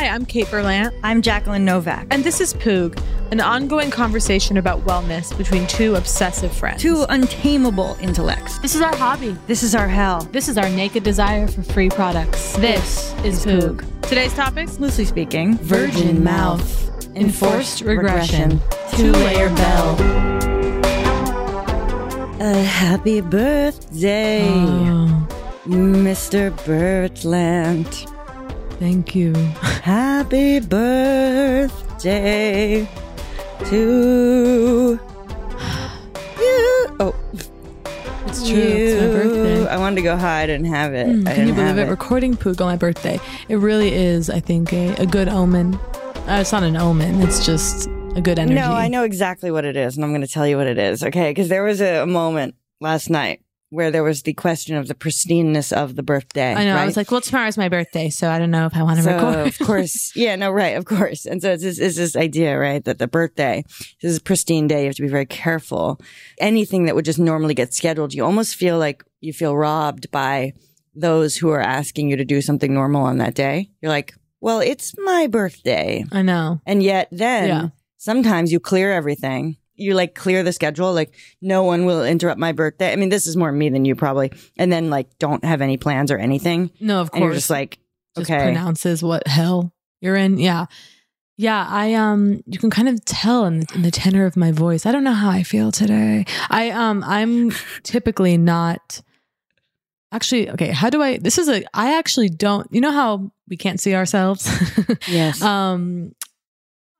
Hi, I'm Kate Berlant. I'm Jacqueline Novak. And this is Poog, an ongoing conversation about wellness between two obsessive friends. Two untamable intellects. This is our hobby. This is our hell. This is our naked desire for free products. This is Poog. Today's topics? Loosely speaking, virgin mouth, enforced regression, two layer bell. A happy birthday, Oh, Mr. Berlant. Thank you. Happy birthday to you. Oh, It's true. you. It's my birthday. I wanted to go hide and have it. Mm, I can you believe it? it. Recording Poog on my birthday. It really is, I think, a, a good omen. Uh, it's not an omen. It's just a good energy. No, I know exactly what it is, and I'm going to tell you what it is. Okay, because there was a, a moment last night where there was the question of the pristineness of the birthday. I know. I was like, well, tomorrow's my birthday, so I don't know if I want to so record. of course, yeah, no, right, of course. And so it's this, it's this idea, right, that the birthday this is a pristine day. You have to be very careful. Anything that would just normally get scheduled, you almost feel like you feel robbed by those who are asking you to do something normal on that day. You're like, well, it's my birthday. I know. And yet then Yeah. sometimes you clear everything. You like clear the schedule, like no one will interrupt my birthday. I mean, this is more me than you probably. And then like don't have any plans or anything. No, of And you're just like, just okay. pronounces what hell you're in. Yeah. Yeah, I um you can kind of tell in, in the tenor of my voice. I don't know how I feel today. I um I'm typically not actually okay, how do I this is a I actually don't you know how we can't see ourselves? Yes. um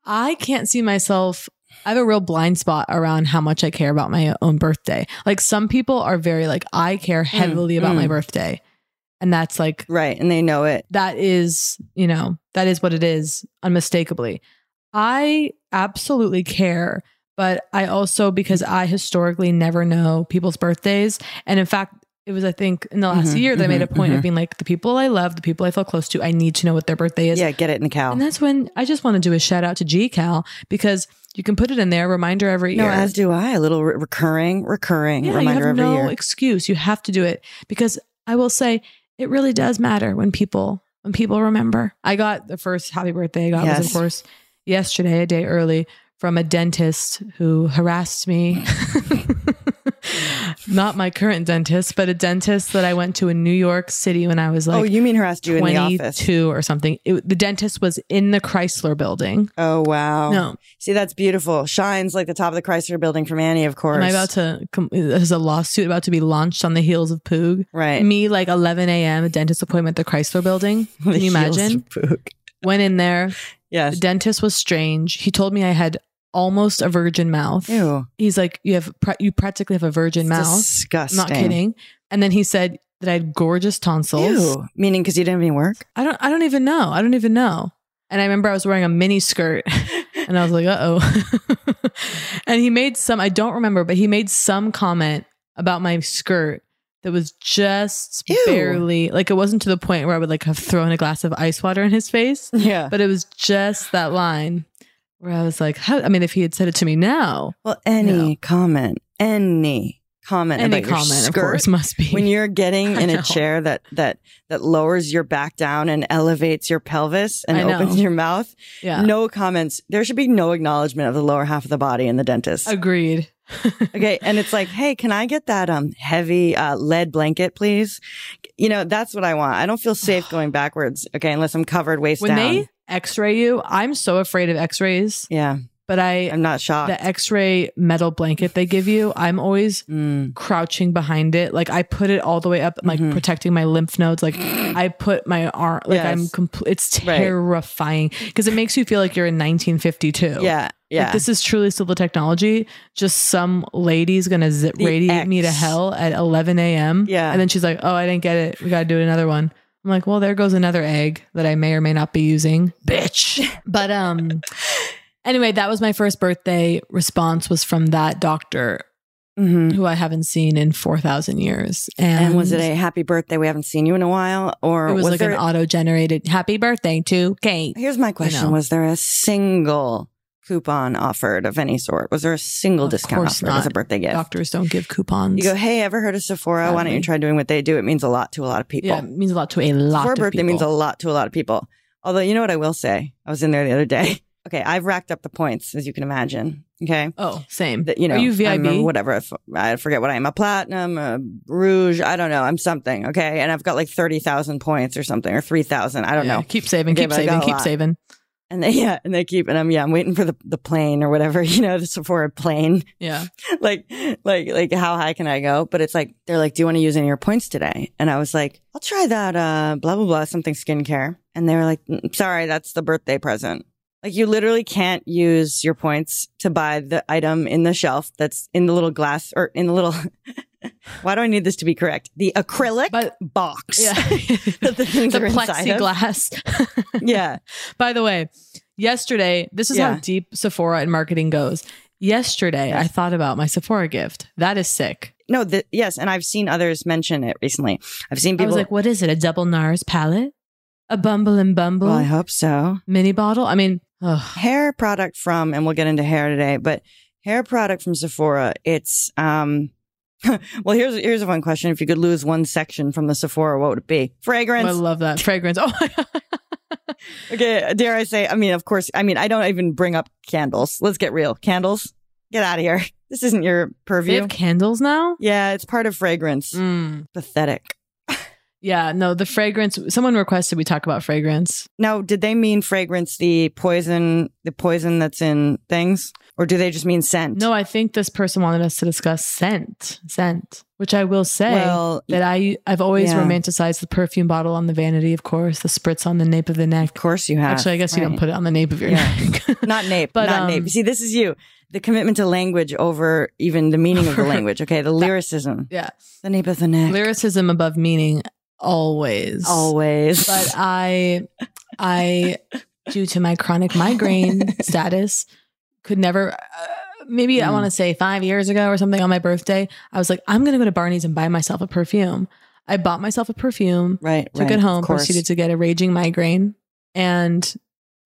I can't see myself I have a real blind spot around how much I care about my own birthday. Like some people are very like I care heavily about my mm. birthday. And that's like right. And they know it. that is, you know, that is what it is unmistakably. I absolutely care, but I also, because I historically never know people's birthdays. And in fact, it was, I think, in the last Mhm, year that I made a mhm, point mhm. of being like, the people I love, the people I feel close to, I need to know what their birthday is. Yeah, get it in the cal. And that's when I just want to do a shout out to G Cal because you can put it in there, reminder every No, year. No, as do I. A little re- recurring, recurring yeah, you have every no year. excuse. You have to do it because I will say it really does matter when people when people remember. I got the first happy birthday I got was of course yesterday, a day early, from a dentist who harassed me. Not my current dentist, but a dentist that I went to in New York City when I was oh, like oh, you mean harassed you in the office? 22 or something. It, the dentist was in the Chrysler building. Oh wow. No. See, that's beautiful. Shines like the top of the Chrysler building from Annie, of course. Am I about to? There's a lawsuit about to be launched on the heels of Poog. Right. Me, like 11 a.m. a dentist appointment at the Chrysler Building. Can you imagine? Poog. Went in there. Yes. The dentist was strange. He told me I had almost a virgin mouth. Ew. He's like, you have you practically have a virgin mouth. Disgusting. I'm not kidding. And then he said that I had gorgeous tonsils. Ew. Meaning because you didn't have any work? I don't. I don't even know. I don't even know. And I remember I was wearing a mini skirt, and I was like, "Uh oh." and he made some. I don't remember, but he made some comment about my skirt that was just Ew. barely like it wasn't to the point where I would like have thrown a glass of ice water in his face, Yeah. but it was just that line where I was like, "How?" I mean, if he had said it to me now, Well, any Yeah. comment, any comment any about your comment, of course, must be when you're getting in a chair that that that lowers your back down and elevates your pelvis and know. opens your mouth, yeah, no comments. There should be no acknowledgement of the lower half of the body in the dentist. agreed. okay, and it's like, hey, can I get that um heavy uh, lead blanket, please? You know, that's what I want. I don't feel safe going backwards. Okay, unless I'm covered waist When down. they X-ray you, I'm so afraid of X-rays, yeah, but I I'm not shocked. the x-ray metal blanket they give you i'm always Mm. crouching behind it like i put it all the way up like Mhm. protecting my lymph nodes like i put my arm like i'm complete it's terrifying because it makes you feel like you're in 1952 Yeah, yeah. Like, this is truly still the technology. Just some lady's gonna zip The radiate me to hell at 11 a.m. Yeah. And then she's like, oh, I didn't get it. We got to do another one. I'm like, well, there goes another egg that I may or may not be using. Bitch. But, um, anyway, that was my first birthday response was from that doctor Mhm. who I haven't seen in 4,000 years. And, And was it a happy birthday? We haven't seen you in a while, or it was, like there? an auto generated happy birthday to Kate. Here's my question: know. Was there a single coupon offered of any sort? Was there a single Of discount offered as a birthday gift? Doctors don't give coupons. You go, hey, ever heard of Sephora? Why don't you try doing what they do? It means a lot to a lot of people. yeah, it means a lot to a lot Sephora of birthday people. means a lot to a lot of people. Although, you know what I will say? I was in there the other day. Okay, I've racked up the points, as you can imagine. Okay. Oh, same. That, you know, Are you I'm a whatever. I forget what I am. A platinum, a rouge. I don't know. I'm something. Okay. And I've got like 30,000 points or something or 3,000. I don't Yeah, know. Keep saving, Okay, keep saving, keep saving. And they, yeah, and they keep, and I'm, yeah, I'm waiting for the, the plane or whatever, you know, the a plane. Yeah. like, like, like, how high can I go? But it's like, they're like, do you want to use any of your points today? And I was like, I'll try that, uh, blah, blah, blah, something skincare. And they were like, "Mm, sorry, that's the birthday present. Like, you literally can't use your points to buy the item in the shelf that's in the little glass or in the little, why do I need this to be correct? The acrylic But- box. Yeah. the the are inside of. plexiglass. Yeah. By the way, yesterday, this is Yeah. how deep Sephora and marketing goes. Yesterday, I thought about my Sephora gift. That is sick. No, the, yes, and I've seen others mention it recently. I've seen people. I was like, what is it? A double NARS palette? A Bumble and Bumble Well, I hope so. mini bottle? I mean, ugh. Hair product from, and we'll get into hair today, but hair product from Sephora. It's um. well, here's here's a fun question. If you could lose one section from the Sephora, what would it be? Fragrance. I love that. Fragrance. Oh my God. okay, dare I say? I mean, of course. I mean, I don't even bring up candles. Let's get real. Candles. Get out of here. This isn't your They purview. have candles now? yeah, it's part of fragrance. Mm. Pathetic. Yeah, no, the fragrance. Someone requested we talk about fragrance. Now, did they mean fragrance, the poison, the poison that's in things, or do they just mean scent? No, I think this person wanted us to discuss scent, scent, which I will say Well, that I I've always Yeah. romanticized the perfume bottle on the vanity, of course, the spritz on the nape of the neck. of course you have. Actually, I guess you don't put it on the nape of your Yeah. neck. not nape, But, not um, nape. See, this is you. The commitment to language over even the meaning of the language. Okay, the lyricism, yeah, the nape of the neck, lyricism above meaning, always, always. But I, I, due to my chronic migraine status, could never. Uh, maybe I Mm. want to say five years ago or something on my birthday, I was like, I'm going to go to Barney's and buy myself a perfume. I bought myself a perfume, right, took right, it home, proceeded to get a raging migraine, and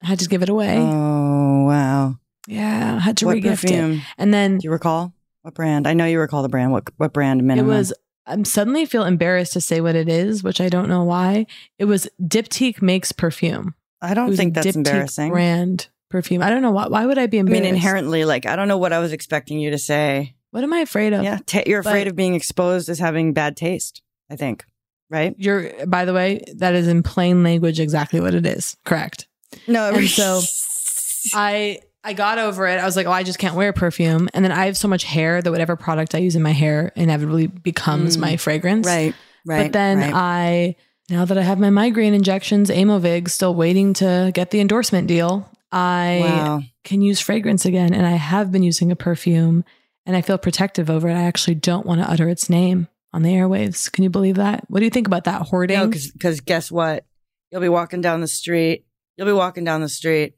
had to give it away. Oh wow! yeah, had to what regift it. perfume? And then Do you recall what brand? I know you recall the brand. What what brand? it was I'm suddenly feel embarrassed to say what it is, which I don't know why. It was Diptyque makes perfume. I don't think that's Diptyque embarrassing. Brand perfume. I don't know why. Why would I be embarrassed? I mean, inherently, like I don't know what I was expecting you to say. What am I afraid of? Yeah, ta you're afraid But- of being exposed as having bad taste. I think, right? You're. By the way, that is in plain language exactly what it is. Correct. No, And so I I got over it. I was like, oh, I just can't wear perfume. And then I have so much hair that whatever product I use in my hair inevitably becomes Mm. my fragrance. right, right. but then right. I now that I have my migraine injections, Aimovig, still waiting to get the endorsement deal. I wow. can use fragrance again, and I have been using a perfume, and I feel protective over it. I actually don't want to utter its name on the airwaves. Can you believe that? What do you think about that hoarding? No, because guess what? You'll be walking down the street. You'll be walking down the street.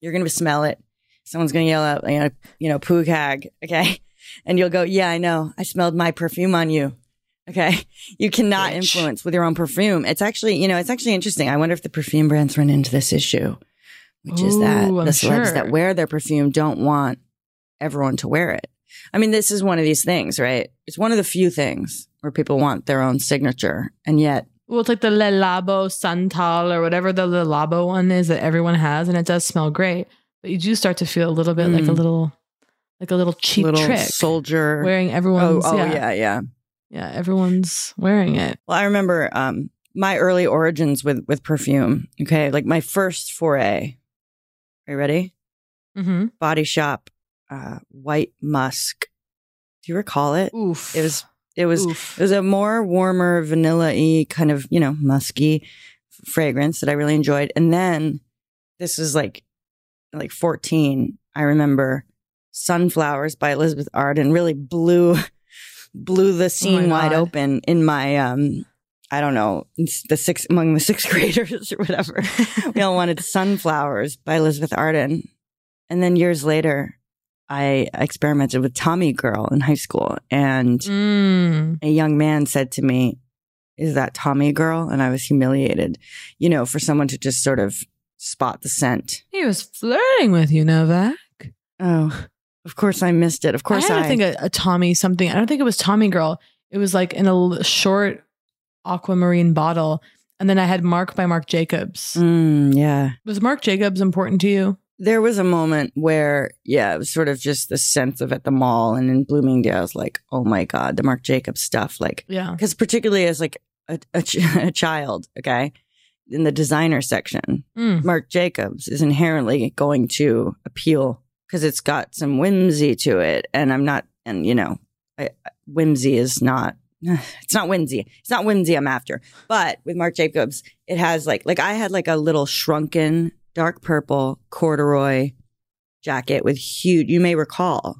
You're gonna smell it. Someone's gonna yell out, you know, you know, poog hag, okay? And you'll go, yeah, I know. I smelled my perfume on you. Okay. You cannot Bitch. influence with your own perfume. It's actually, you know, it's actually interesting. I wonder if the perfume brands run into this issue, which is that I'm the celebs sure. that wear their perfume don't want everyone to wear it. I mean, this is one of these things, right? It's one of the few things where people want their own signature. And yet Well, it's like the Le Labo Santal or whatever the Le Labo one is that everyone has, and it does smell great. But you do start to feel a little bit like a Mm. little, like a little cheap little trick. soldier. wearing oh, everyone's. oh yeah, yeah, yeah. yeah, everyone's wearing it. Well, I remember um, my early origins with with perfume. Okay, like my first foray. Are you ready? Mm-hmm. Body Shop, uh, White Musk. Do you recall it? Oof. It was. It was. Oof. It was a more warmer, vanilla-y kind of, you know, musky fragrance that I really enjoyed. And then this was like, like 14. I remember Sunflowers by Elizabeth Arden really blew, blew the scene wide Oh God. open in my, um, I don't know, the six, among the sixth graders or whatever. we all wanted Sunflowers by Elizabeth Arden. And then years later, I experimented with Tommy Girl in high school and Mm. a young man said to me, Is that Tommy girl? And I was humiliated, you know, for someone to just sort of spot the scent. He was flirting with you, Novak. Oh, of course I missed it. Of course I I. don't think a, a Tommy something. I don't think it was Tommy Girl. It was like in a l- short aquamarine bottle, and then I had Marc by Marc Jacobs. Mm, yeah. Was Marc Jacobs important to you? There was a moment where, yeah, it was sort of just the sense of at the mall and in Bloomingdale, I was like, oh my God, the Marc Jacobs stuff. Like, Yeah. because particularly as like a, a, ch- a child, okay, in the designer section, Mm. Marc Jacobs is inherently going to appeal because it's got some whimsy to it. And I'm not, and you know, I, whimsy is not, it's not whimsy. It's not whimsy I'm after. But with Marc Jacobs, it has like, like I had like a little shrunken dark purple corduroy jacket with huge, you may recall,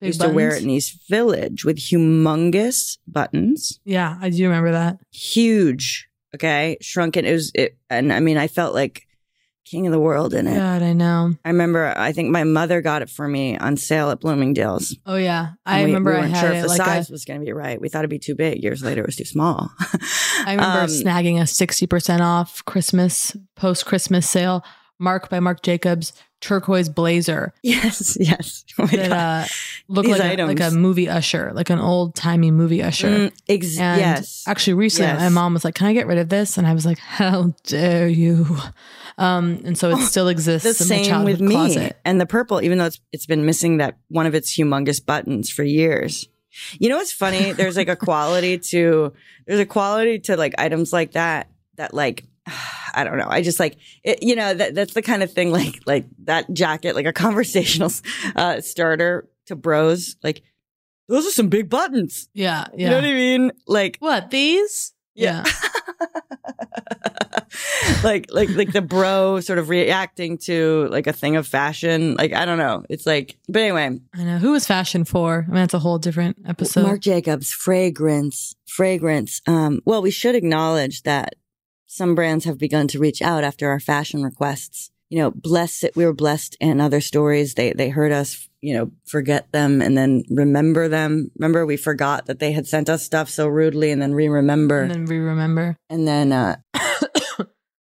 Big used to wear it buttons? in East Village with humongous buttons Yeah, I do remember that. huge. Okay, shrunken. It was it, and I mean, I felt like king of the world in it. God, I know. I remember. I think my mother got it for me on sale at Bloomingdale's. Oh yeah, I we- remember we I weren't had sure it if the like size a, was going to be right. We thought it'd be too big. Years later, it was too small. I remember Um, snagging a sixty percent off Christmas post Christmas sale. Marc by Marc Jacobs turquoise blazer Yes, yes. Oh that uh, looked like a, like a movie usher, like an old timey movie usher. Mm, ex- And yes. actually, recently, Yes. my mom was like, "Can I get rid of this?" And I was like, "How dare you!" Um, and so it still exists the in same with me. closet. And the purple, even though it's it's been missing that one of its humongous buttons for years. You know what's funny? There's like a quality to there's a quality to like items like that that like I don't know. I just like it, you know that that's the kind of thing like like that jacket like a conversational uh starter to bros like those are some big buttons. Yeah, yeah. You know what I mean? Like What these? Yeah. like like like the bro sort of reacting to like a thing of fashion. Like I don't know. It's like but anyway. I know. Who was fashion for? I mean, that's a whole different episode. Marc Jacobs fragrance fragrance. Um well we should acknowledge that some brands have begun to reach out after our fashion requests. You know, blessed we were blessed in other stories. They they heard us, you know, forget them and then remember them. Remember we forgot that they had sent us stuff so rudely and then re-remember. and then we remember. and then uh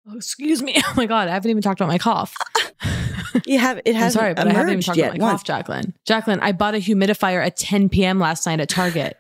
Oh, excuse me. Oh my god, I haven't even talked about my cough. you have it I'm hasn't sorry, but I haven't even talked about my once. cough, Jacqueline. Jacqueline, I bought a humidifier at 10 p.m. last night at Target.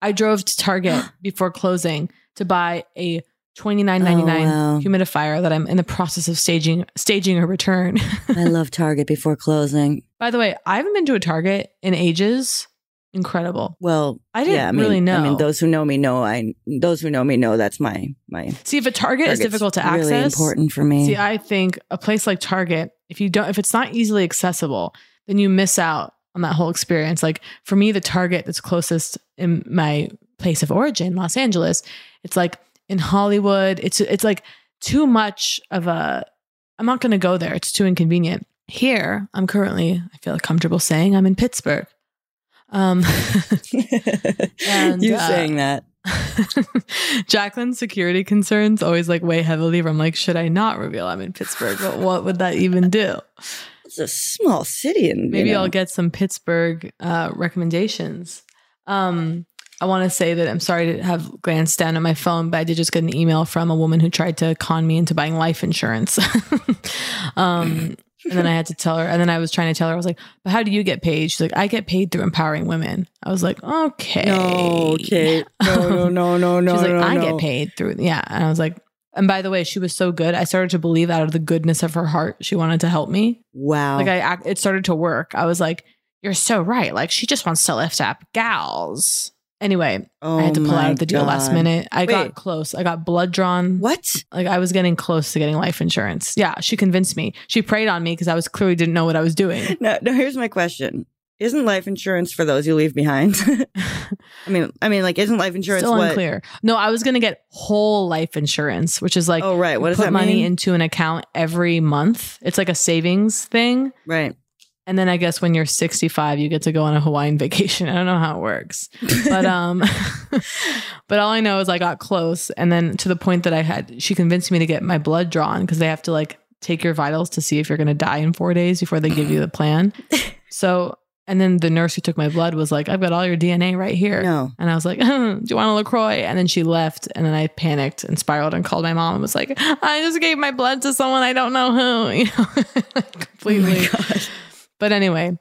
I drove to Target before closing to buy a twenty nine ninety nine Oh, wow. humidifier that I'm in the process of staging staging a return. I love Target before closing. By the way, I haven't been to a Target in ages. Incredible. Well, I didn't yeah, I mean, really know. I mean, those who know me know. I those who know me know that's my my. See, if a Target is difficult to really access, important for me. See, I think a place like Target, if you don't, if it's not easily accessible, then you miss out on that whole experience. Like for me, the Target that's closest in my place of origin, Los Angeles, it's like in Hollywood. It's it's like too much of a. I'm not going to go there. It's too inconvenient. Here, I'm currently. I feel comfortable saying I'm in Pittsburgh. Um, and, you uh, saying that? Jacqueline's security concerns always like weigh heavily. Where I'm like, should I not reveal I'm in Pittsburgh? But what would that even do? It's a small city, and Maybe you know, I'll get some Pittsburgh uh, recommendations. Um, I want to say that I'm sorry to have glanced down at my phone, but I did just get an email from a woman who tried to con me into buying life insurance. um, and then I had to tell her, and then I was trying to tell her, I was like, but how do you get paid? She's like, I get paid through empowering women. I was like, okay. No, Kate. No, no, no, no, no. She's like, no, I no. get paid through, yeah. And I was like, and by the way, she was so good. I started to believe out of the goodness of her heart, she wanted to help me. Wow. Like I, it started to work. I was like, you're so right. Like she just wants to lift up gals. Anyway, oh I had to pull out oh of the deal last minute. I Wait. got close. I got blood drawn. What? Like I was getting close to getting life insurance. Yeah, she convinced me. She preyed on me because I was clearly didn't know what I was doing. No, no. Here's my question: Isn't life insurance for those you leave behind? I mean, I mean, like, isn't life insurance Still what? unclear. No, I was gonna get whole life insurance, which is like Oh, right. What does put that money mean? into an account every month. It's like a savings thing. Right. And then I guess when you're 65, you get to go on a Hawaiian vacation. I don't know how it works. But um but all I know is I got close and then to the point that I had she convinced me to get my blood drawn because they have to like take your vitals to see if you're going to die in 4 days before they give you the plan. So and then the nurse who took my blood was like, I've got all your DNA right here. No. And I was like, do you want a LaCroix? And then she left. And then I panicked and spiraled and called my mom and was like, I just gave my blood to someone I don't know who. You know, like completely. But anyway,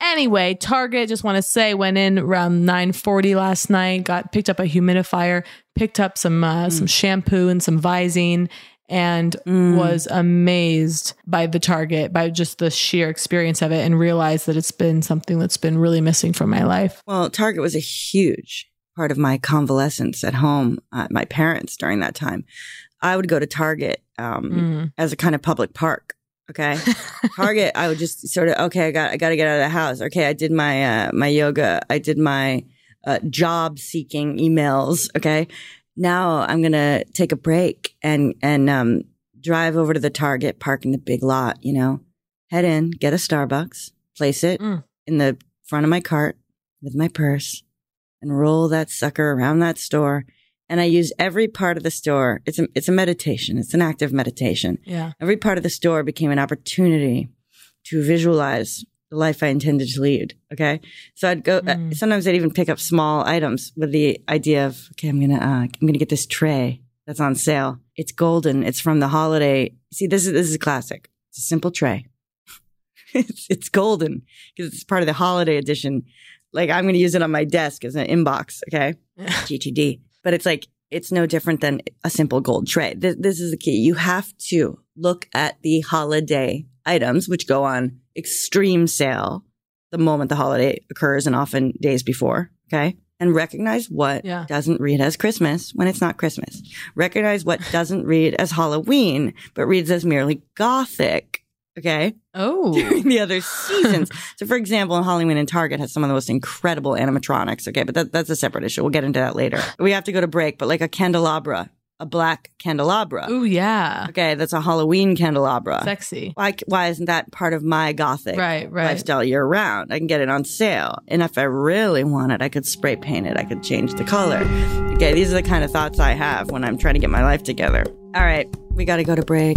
anyway, Target just want to say went in around 9:40 last night, got picked up a humidifier, picked up some uh, some shampoo and some Visine and was amazed by the Target by just the sheer experience of it and realized that it's been something that's been really missing from my life. Well, Target was a huge part of my convalescence at home at my parents during that time. I would go to Target um, Mm. as a kind of public park. Okay, Target. I would just sort of okay. I got I got to get out of the house. Okay, I did my uh, my yoga. I did my uh, job seeking emails. Okay, now I'm gonna take a break and and um, drive over to the Target, park in the big lot. You know, head in, get a Starbucks, place it Mm. in the front of my cart with my purse, and roll that sucker around that store. And I use every part of the store. It's a it's a meditation. It's an active meditation. Yeah. Every part of the store became an opportunity to visualize the life I intended to lead. Okay. So I'd go, Mm. uh, sometimes I'd even pick up small items with the idea of, okay, I'm going to, uh, I'm going to get this tray that's on sale. It's golden. It's from the holiday. See, this is, this is a classic. It's a simple tray. it's, it's golden because it's part of the holiday edition. Like I'm going to use it on my desk as an inbox. Okay. GTD. But it's like, it's no different than a simple gold tray. This, this is the key. You have to look at the holiday items, which go on extreme sale the moment the holiday occurs and often days before. Okay. And recognize what Yeah. doesn't read as Christmas when it's not Christmas. Recognize what doesn't read as Halloween, but reads as merely Gothic. Okay Oh. during the other seasons. so, for example, Halloween and Target has some of the most incredible animatronics. Okay, but that, that's a separate issue. We'll get into that later. We have to go to break, but like a candelabra, a black candelabra. Oh yeah. Okay, that's a Halloween candelabra. Sexy. Why, why isn't that part of my gothic Right, right. lifestyle year round? I can get it on sale. And if I really want it, I could spray paint it. I could change the color. Okay, these are the kind of thoughts I have when I'm trying to get my life together. All right, we got to go to break.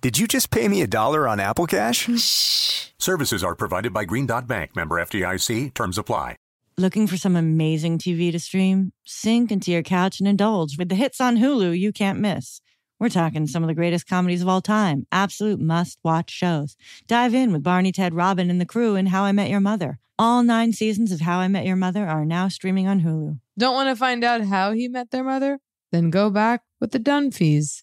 Did you just pay me a dollar on Apple Cash? Shh. Services are provided by Green Dot Bank, member FDIC. Terms apply. Looking for some amazing TV to stream? Sink into your couch and indulge with the hits on Hulu you can't miss. We're talking some of the greatest comedies of all time, absolute must watch shows. Dive in with Barney, Ted, Robin, and the crew in How I Met Your Mother. All nine seasons of How I Met Your Mother are now streaming on Hulu. Don't want to find out how he met their mother? Then go back with the Dunphys,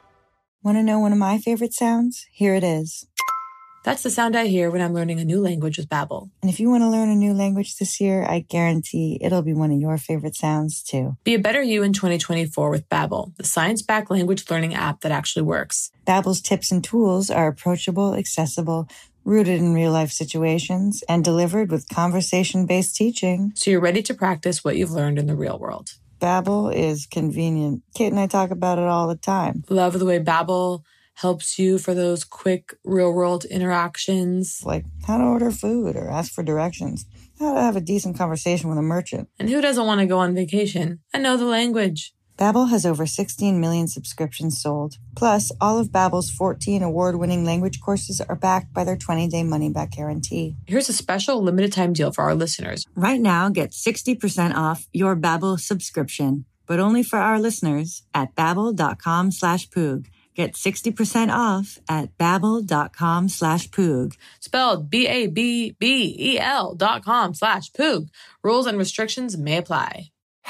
Want to know one of my favorite sounds? Here it is. That's the sound I hear when I'm learning a new language with Babbel. And if you want to learn a new language this year, I guarantee it'll be one of your favorite sounds too. Be a better you in 2024 with Babbel, the science-backed language learning app that actually works. Babbel's tips and tools are approachable, accessible, rooted in real-life situations, and delivered with conversation-based teaching. So you're ready to practice what you've learned in the real world. Babbel is convenient. Kate and I talk about it all the time. Love the way Babbel helps you for those quick real-world interactions. Like how to order food or ask for directions, how to have a decent conversation with a merchant. And who doesn't want to go on vacation and know the language? Babbel has over 16 million subscriptions sold. Plus, all of Babbel's 14 award-winning language courses are backed by their 20-day money-back guarantee. Here's a special limited time deal for our listeners. Right now, get 60% off your Babbel subscription, but only for our listeners at babbel.com slash poog. Get 60% off at babbel.com slash poog. Spelled B-A-B-B-E-L dot com slash poog. Rules and restrictions may apply.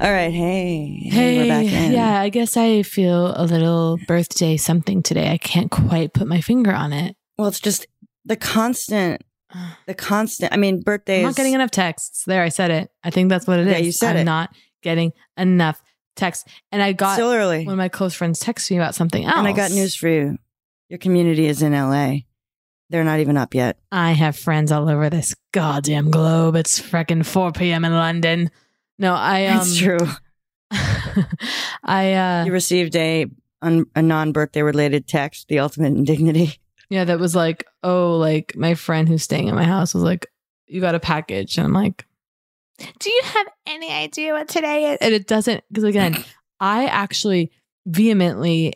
All right, hey. Hey, we're back in. yeah, I guess I feel a little birthday something today. I can't quite put my finger on it. Well, it's just the constant, the constant. I mean, birthdays. I'm not getting enough texts. There, I said it. I think that's what it is. Yeah, you said I'm it. not getting enough texts. And I got Still early. one of my close friends texted me about something else. And I got news for you. Your community is in LA. They're not even up yet. I have friends all over this goddamn globe. It's freaking 4 p.m. in London. No, I um That's true. I uh You received a un, a non birthday related text, the ultimate indignity. yeah, that was like, oh, like my friend who's staying at my house was like, you got a package. And I'm like, do you have any idea what today is? And it doesn't, because again, I actually vehemently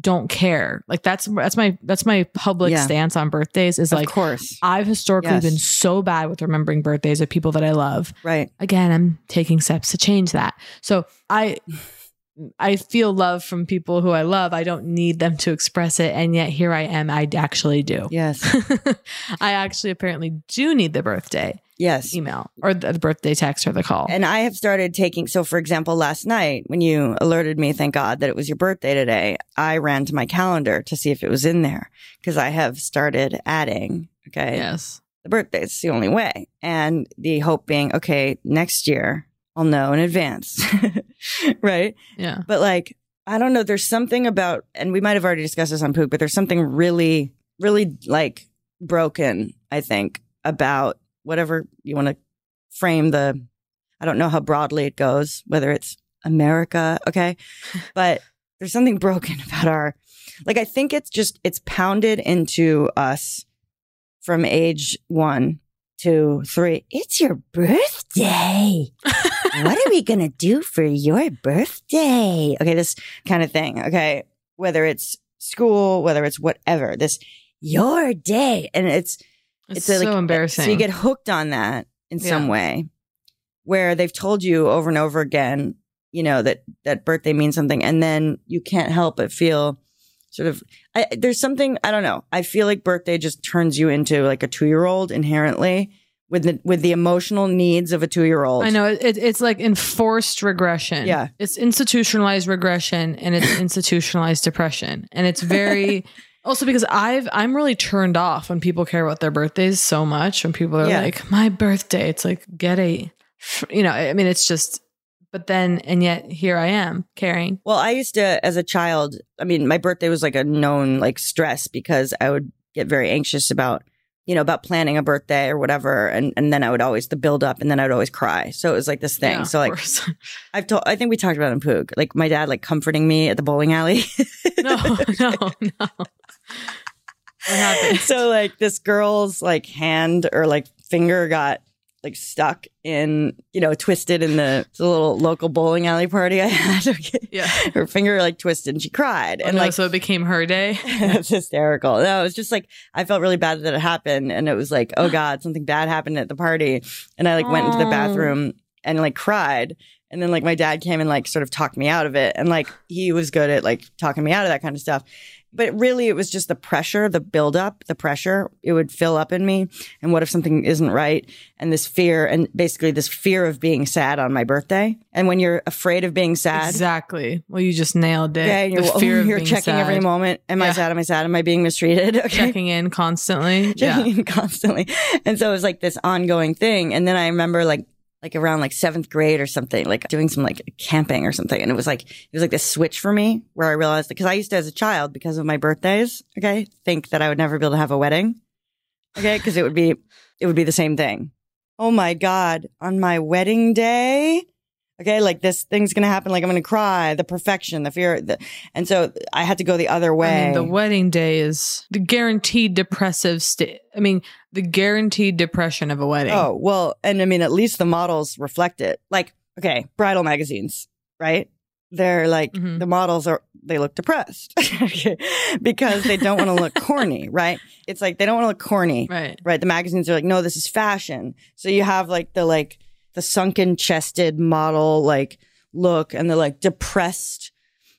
don't care. Like that's that's my that's my public Yeah. stance on birthdays is of like of course. I've historically Yes. been so bad with remembering birthdays of people that I love. Right. Again, I'm taking steps to change that. So I I feel love from people who I love. I don't need them to express it. And yet here I am. I actually do. Yes. I actually apparently do need the birthday Yes. email or the, birthday text or the call. And I have started taking, so for example, last night when you alerted me, thank God that it was your birthday today, I ran to my calendar to see if it was in there because I have started adding, okay, yes. the birthday. It's the only way. And the hope being, okay, next year I'll know in advance. right. Yeah. But like, I don't know. There's something about, and we might have already discussed this on Poog, but there's something really, really like broken, I think, about whatever you want to frame the, I don't know how broadly it goes, whether it's America. Okay. but there's something broken about our, like, I think it's just, it's pounded into us from age one to three. It's your birthday. What are we going to do for your birthday? Okay. This kind of thing. Okay. Whether it's school, whether it's whatever, this your day. And it's, It's, a, so like, embarrassing. So you get hooked on that in some Yeah. way where they've told you over and over again, you know, that, that birthday means something. And then you can't help but feel sort of, I, there's something, I don't know. I feel like birthday just turns you into like a two year old inherently with the, with the emotional needs of a two year old. I know it, it's like enforced regression. Yeah. It's institutionalized regression and it's institutionalized depression. And it's very also because I've I'm really turned off when people care about their birthdays so much. When people are Yeah. like, my birthday, it's like get a you know, I mean it's just but then and yet here I am caring. Well, I used to, as a child, I mean, my birthday was like a known like stress because I would get very anxious about, you know, about planning a birthday or whatever. And, and then I would always the build up and then I would always cry. So it was like this thing. Yeah, so like. I've told, I think we talked about it in Poog, like my dad like comforting me at the bowling alley. no, no, no. What happened? so like this girl's like hand or like finger got like stuck in, you know, twisted in the, the little local bowling alley party I had. Yeah. Her finger like twisted and she cried. Oh, and no, like, so it became her day. It's hysterical. No, it was just like I felt really bad that it happened, and it was like, oh god, something bad happened at the party, and I like went into the Oh. bathroom and like cried, and then like my dad came and like sort of talked me out of it, and like he was good at like talking me out of that kind of stuff. But really, it was just the pressure, the buildup, the pressure. It would fill up in me. And what if something isn't right? And this fear, and basically this fear of being sad on my birthday. And when you're afraid of being sad, Exactly. Well, you just nailed it. Okay, and you're, the fear of you're being checking every moment. Am I sad? Am I sad? Am I being mistreated? Okay. Checking in constantly. Checking yeah. in constantly. And so it was like this ongoing thing. And then I remember like, like around like seventh grade or something, like doing some like camping or something. And it was like, it was like this switch for me where I realized because I used to, as a child, because of my birthdays, okay, think that I would never be able to have a wedding. Okay. Cause it would be, it would be the same thing. Oh my God. On my wedding day. Okay. Like this thing's going to happen. Like I'm going to cry, the perfection, the fear. The, and so I had to go the other way. I mean, the wedding day is the guaranteed depressive state. I mean, the guaranteed depression of a wedding. Oh, well, and I mean, at least the models reflect it. Like, okay, bridal magazines, right? They're like, Mhm. the models are, they look depressed because they don't want to look corny, right? It's like, they don't want to look corny, right. right? The magazines are like, no, this is fashion. So you have like the, like, the sunken chested model, like, look, and the like depressed,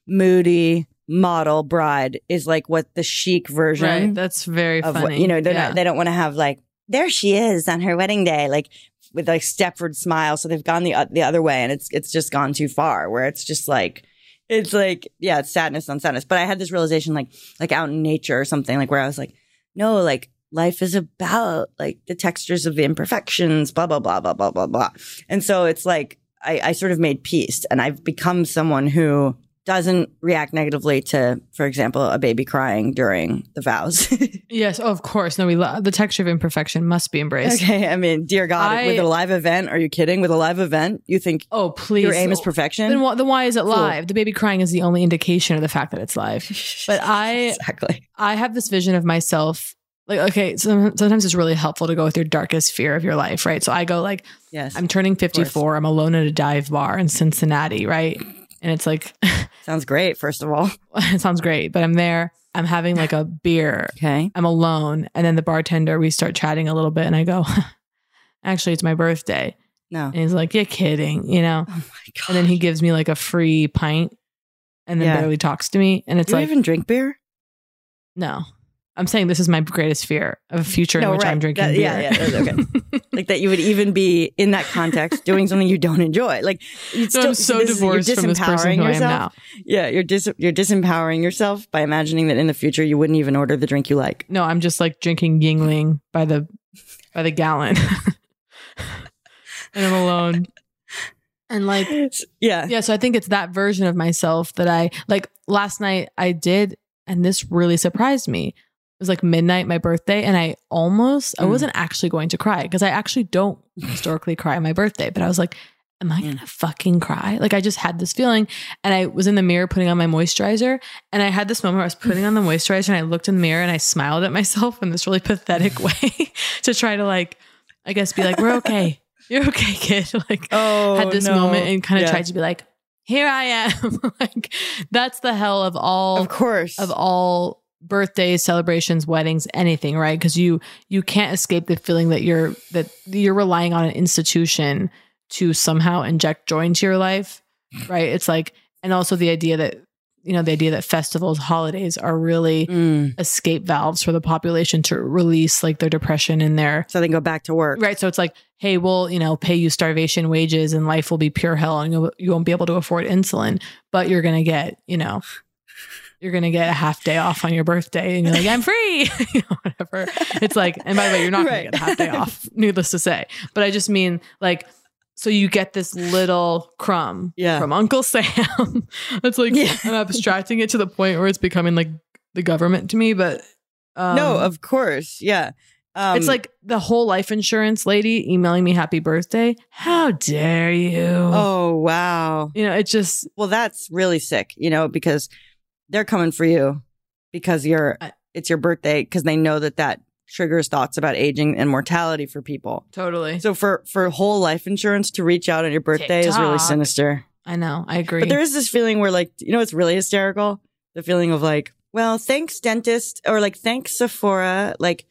moody model bride is like what the chic version Right. That's very what, funny. you know they're Yeah. not, they don't want to have like there she is on her wedding day like with like Stepford smile so they've gone the o- the other way and it's it's just gone too far where it's just like it's like yeah it's sadness on sadness but I had this realization like like out in nature or something like where I was like no like life is about like the textures of the imperfections blah blah blah blah blah blah blah and so it's like I, I sort of made peace and I've become someone who doesn't react negatively to, for example, a baby crying during the vows. Yes. Oh, of course. No, we love the texture of imperfection must be embraced. okay. I mean, dear God, I- with a live event, are you kidding? With a live event, you think Oh, please. your aim is perfection? Then, wh- then why is it live? The baby crying is the only indication of the fact that it's live. But I, exactly. I have this vision of myself. Like, okay, so sometimes it's really helpful to go with your darkest fear of your life, right? So I go like, Yes. I'm turning 54. I'm alone at a dive bar in Cincinnati, right? And it's like, Sounds great, first of all. it sounds great, but I'm there. I'm having like a beer. Okay. I'm alone. And then the bartender, we start chatting a little bit and I go, actually, it's my birthday. No. And he's like, you're kidding, you know? Oh my God. And then he gives me like a free pint and then Yeah. barely talks to me. And it's Do you like, even drink beer? no. I'm saying this is my greatest fear of a future in No, which I'm drinking That- beer. yeah, yeah, that's okay. like that you would even be in that context doing something you don't enjoy. Like you'd So still I'm so this is- you're divorced from this person disempowering who I am yourself. now. Yeah, you're dis- you're disempowering yourself by imagining that in the future you wouldn't even order the drink you like. No, I'm just like drinking Yuengling by the by the gallon. and I'm alone. And like Yeah. yeah, so I think it's that version of myself that I like last night I did and this really surprised me. It was like midnight, my birthday, and I almost I Mm. wasn't actually going to cry because I actually don't historically cry on my birthday, but I was like Am I gonna fucking cry? Like I just had this feeling, and I was in the mirror putting on my moisturizer, and I had this moment where I was putting on the moisturizer, and I looked in the mirror and I smiled at myself in this really pathetic way to try to like, I guess, be like, "We're okay, you're okay, kid." Like, Oh, had this no. moment and kind of Yeah. tried to be like, here I am. like that's the hell of all Of course. of all birthdays, celebrations, weddings, anything, right? Because you you can't escape the feeling that you're that you're relying on an institution to somehow inject joy into your life, right? It's like and also the idea that you know the idea that festivals, holidays are really Mm. escape valves for the population to release like their depression and their So they can go back to work. Right. So it's like, hey, we'll, you know, pay you starvation wages and life will be pure hell and you, you won't be able to afford insulin, but you're going to get, you know, you're going to get a half day off on your birthday and you're like, I'm free, you know, whatever. It's like, and by the way, you're not going to get a half day off, needless to say. But I just mean like, so you get this little crumb Yeah. from Uncle Sam. That's like, Yeah. I'm abstracting it to the point where it's becoming like the government to me, but um, no, of course. Yeah. Um, it's like the whole life insurance lady emailing me happy birthday. How dare you? oh wow. You know, it just Well, that's really sick, you know, because they're coming for you because you're I- it's your birthday because they know that that triggers thoughts about aging and mortality for people. totally. So for for whole life insurance to reach out on your birthday is really sinister. I know. I agree. But there is this feeling where like you know it's really hysterical? The feeling of like, well, thanks dentist or like thanks Sephora, like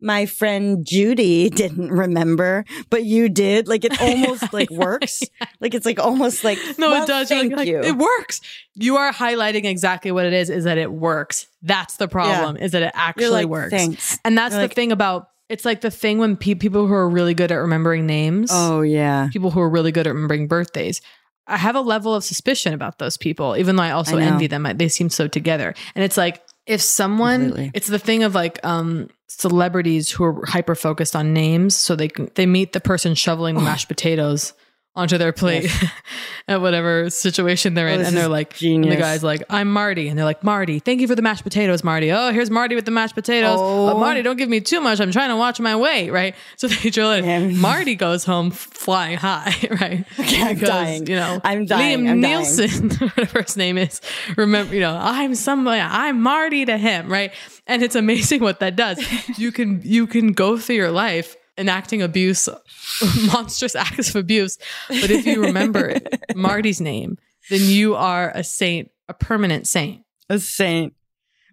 my friend Judy didn't remember, but you did. Like it almost like works. Like it's like almost like no, well, it does. Thank like, you. It works. You are highlighting exactly what it is. Is that it works? That's the problem. Is that it actually like, works? Thanks. And that's You're the like- thing about. It's like the thing when pe- people who are really good at remembering names. Oh yeah. people who are really good at remembering birthdays. I have a level of suspicion about those people, even though I also I envy them. I- They seem so together. And it's like, if someone, Completely. it's the thing of like um, celebrities who are hyper focused on names. So they can, they meet the person shoveling the oh. mashed potatoes onto their plate at whatever situation they're Oh, in. And they're like, and genius. the guy's like, I'm Marty. And they're like, Marty, thank you for the mashed potatoes, Marty. Oh, here's Marty with the mashed potatoes. Oh. Marty, don't give me too much. I'm trying to watch my weight, right? So they drill it. Marty goes home flying high, right? Okay, I'm dying. You know, I'm dying. Liam I'm dying. Nielsen, whatever his name is. Remember, you know, I'm somebody. I'm Marty to him, right? And it's amazing what that does. You can you can go through your life enacting abuse, monstrous acts of abuse, but if you remember Marty's name, then you are a saint, a permanent saint. A saint.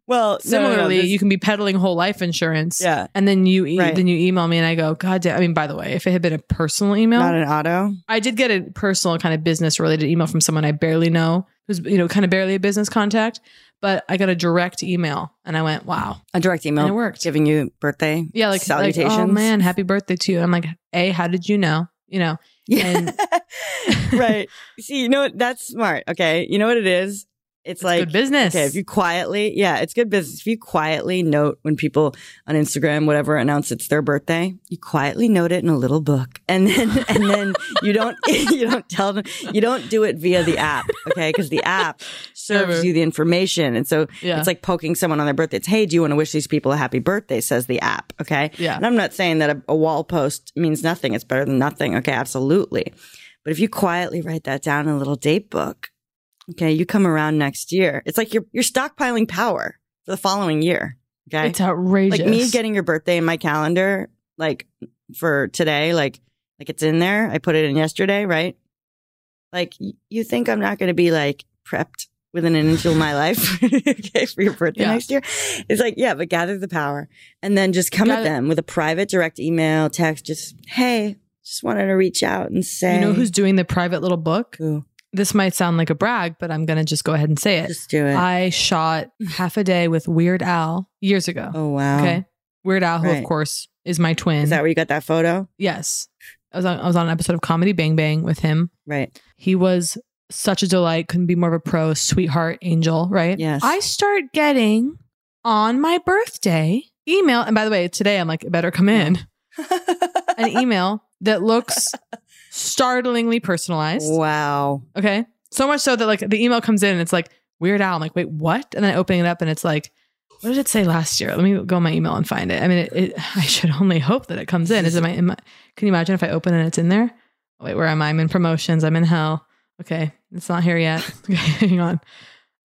Well, no, no, no, Similarly, you can be peddling whole life insurance. Yeah. And then you e- Right. then you email me and I go, God damn. I mean, by the way, if it had been a personal email, not an auto. I did get a personal kind of business related email from someone I barely know, who's you know kind of barely a business contact, but I got a direct email and I went, wow, A direct email. And it worked. Giving you birthday. yeah, like, like oh, salutations. oh man, happy birthday to you. I'm like, a, how did you know? You know, Yeah. right. See, you know what? That's smart. Okay. You know what it is? It's, it's like good business. Okay, if you quietly, yeah, it's good business. If you quietly note when people on Instagram, whatever, announce it's their birthday, you quietly note it in a little book, and then and then you don't you don't tell them you don't do it via the app, okay? Because the app serves Never. you the information, and so Yeah. it's like poking someone on their birthday. It's hey, do you want to wish these people a happy birthday? Says the app, okay? Yeah. And I'm not saying that a, a wall post means nothing. It's better than nothing. Okay, absolutely. But if you quietly write that down in a little date book, okay, you come around next year. It's like you're you're stockpiling power for the following year. Okay. it's outrageous. like me getting your birthday in my calendar, like for today, like like it's in there. I put it in yesterday, right? Like you think I'm not gonna be like prepped within an inch of my life, okay, for your birthday Yeah. next year? It's like, yeah, but gather the power and then just come Got at it. them with a private direct email, text, just hey, just wanted to reach out and say you know who's doing the private little book? Who? This might sound like a brag, but I'm going to just go ahead and say it. Just do it. I shot half a day with Weird Al years ago. oh wow. Okay. Weird Al, who Right. of course is my twin. Is that where you got that photo? yes. I was on I was on an episode of Comedy Bang Bang with him. Right. He was such a delight, couldn't be more of a pro, sweetheart, angel, right? Yes. I start getting on my birthday email. And by the way, today I'm like, it better come in. An email that looks startlingly personalized. wow. Okay. So much so that like the email comes in and it's like Weird Al. I'm like, wait, what? And then I open it up and it's like, what did it say last year? Let me go on my email and find it. I mean, it, it, I should only hope that it comes in. Is it my, my? Can you imagine if I open it and it's in there? Oh, wait, where am I? I'm in promotions. I'm in hell. Okay, it's not here yet. Okay, hang on.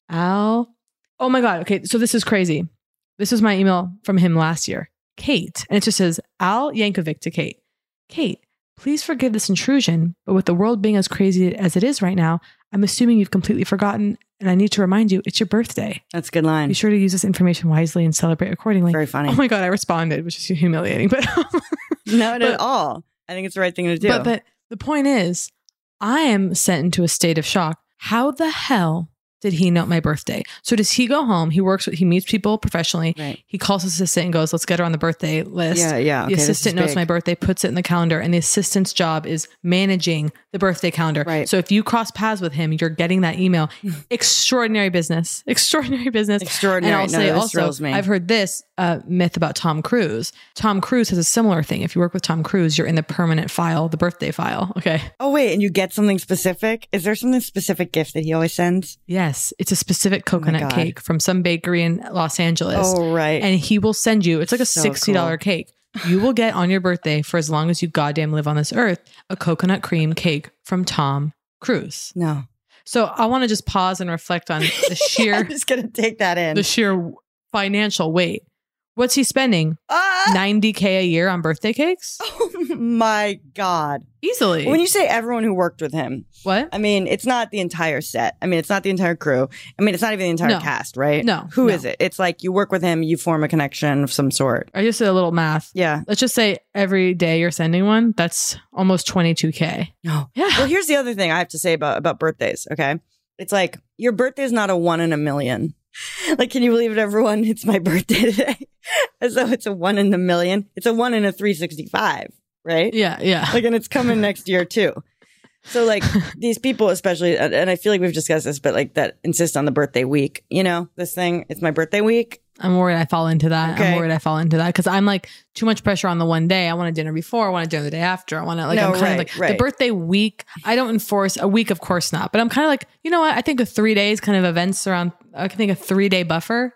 Al. Oh my god. Okay, so this is crazy. This was my email from him last year. Kate, and it just says Al Yankovic to Kate. Kate, please forgive this intrusion, but with the world being as crazy as it is right now, I'm assuming you've completely forgotten, and I need to remind you it's your birthday. That's a good line. Be sure to use this information wisely and celebrate accordingly. Very funny. Oh my god, I responded, which is humiliating, but Not But- at all. I think it's the right thing to do. but but the point is, I am sent into a state of shock. How the hell did he know my birthday? So does he go home? He works with he meets people professionally. right. He calls his assistant and goes, "Let's get her on the birthday list." Yeah, yeah. the okay, assistant is knows big. my birthday, puts it in the calendar, and the assistant's job is managing the birthday calendar. Right. So if you cross paths with him, you're getting that email. Extraordinary business. Extraordinary business. Extraordinary. And I'll No, say also. I've heard this uh, myth about Tom Cruise. Tom Cruise has a similar thing. If you work with Tom Cruise, you're in the permanent file, the birthday file. Okay. Oh wait, and you get something specific? Is there something specific gift that he always sends? Yes, it's a specific oh coconut Oh cake from some bakery in Los Angeles. Oh right. and he will send you it's like a So $60 cool. cake you will get on your birthday for as long as you goddamn live on this earth a coconut cream cake from tom cruise no. so i want to just pause and reflect on the sheer I'm just gonna take that in. the sheer financial weight what's he spending Ah! 90k a year on birthday cakes Oh my god. easily When you say everyone who worked with him, what I mean it's not the entire set. I mean it's not the entire crew. I mean it's not even the entire No. cast, right? No, Who no. is it? It's like you work with him, you form a connection of some sort. i just did a little math Yeah. let's just say every day you're sending one that's almost 22k No. yeah Well, here's the other thing I have to say about about birthdays. Okay, it's like your birthday is not a one in a million. Like, can you believe it, everyone? It's my birthday today, as though it's a one in a million. It's a one in a three sixty five, right? yeah yeah Like, and it's coming next year too. So, like these people, especially, and and I feel like we've discussed this, but like that insist on the birthday week. You know, this thing. It's my birthday week. I'm worried I fall into that. Okay. I'm worried I fall into that because I'm like too much pressure on the one day. I want a dinner before. I want a dinner the day after. I want to like No, I'm kind right, of like the birthday week. I don't enforce a week, of course not. But I'm kind of like you know what? I think a three days kind of events around. I can think a three day buffer.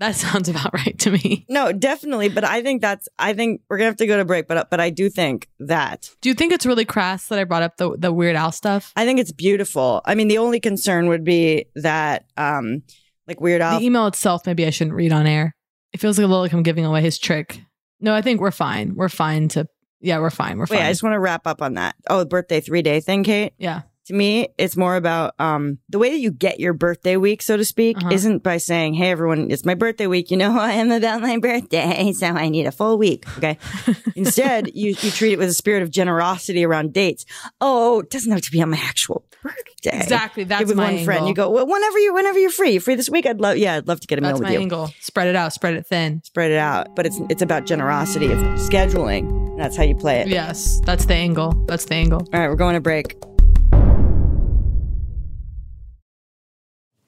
That sounds about right to me. No, definitely. But I think that's. I think we're gonna have to go to break. But but I do think that Do you think it's really crass that I brought up the the Weird Al stuff? I think it's beautiful. I mean, the only concern would be that, um, like Weird Al. The email itself, maybe I shouldn't read on air. It feels like a little like I'm giving away his trick. No, I think we're fine. We're fine to. Yeah, we're fine. We're Wait, fine. I just want to wrap up on that. Oh, the birthday three day thing, Kate. yeah. To me, it's more about um the way that you get your birthday week, so to speak, Uh-huh. isn't by saying, "Hey, everyone, it's my birthday week. You know I am about my birthday, so I need a full week." Okay. Instead, you you treat it with a spirit of generosity around dates. Oh, it doesn't have to be on my actual birthday. Exactly. That's with my one friend. You go well, whenever you whenever you're free. You free this week? I'd love. Yeah, I'd love to get a meal That's with my you. angle. Spread it out. Spread it thin. spread it out. But it's it's about generosity. It's scheduling. That's how you play it. Yes, that's the angle. That's the angle. All right, we're going to break.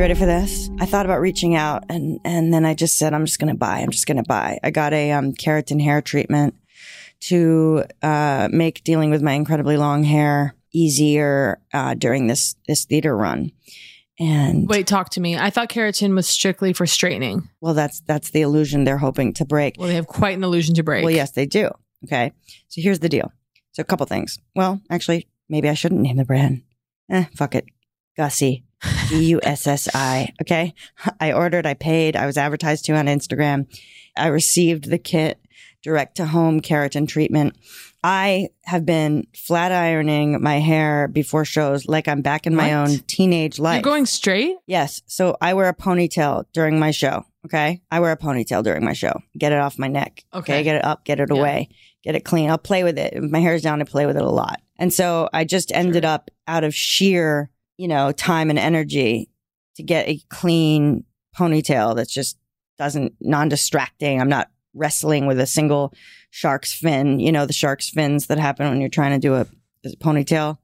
You ready for this? I thought about reaching out and, and then I just said, I'm just going to buy. I'm just going to buy. I got a um, keratin hair treatment to uh, make dealing with my incredibly long hair easier uh, during this this theater run. And Wait, talk to me. I thought keratin was strictly for straightening. well, that's that's the illusion they're hoping to break. Well, they have quite an illusion to break. Well, yes, they do. Okay, so here's the deal. So a couple things. Well, actually, maybe I shouldn't name the brand. Eh, fuck it. Gussi. G U S S I. Okay. I ordered, I paid, I was advertised to on Instagram. I received the kit direct to home keratin treatment. I have been flat ironing my hair before shows like I'm back in my What? own teenage life. You're going straight? Yes. So I wear a ponytail during my show. Okay. I wear a ponytail during my show. Get it off my neck. Okay. Get it up, get it Yeah. away, get it clean. I'll play with it. If my hair's down, I play with it a lot. And so I just ended up out of sheer, you know, time and energy to get a clean ponytail that's just doesn't non distracting. I'm not wrestling with a single shark's fin, you know, the shark's fins that happen when you're trying to do a, a ponytail,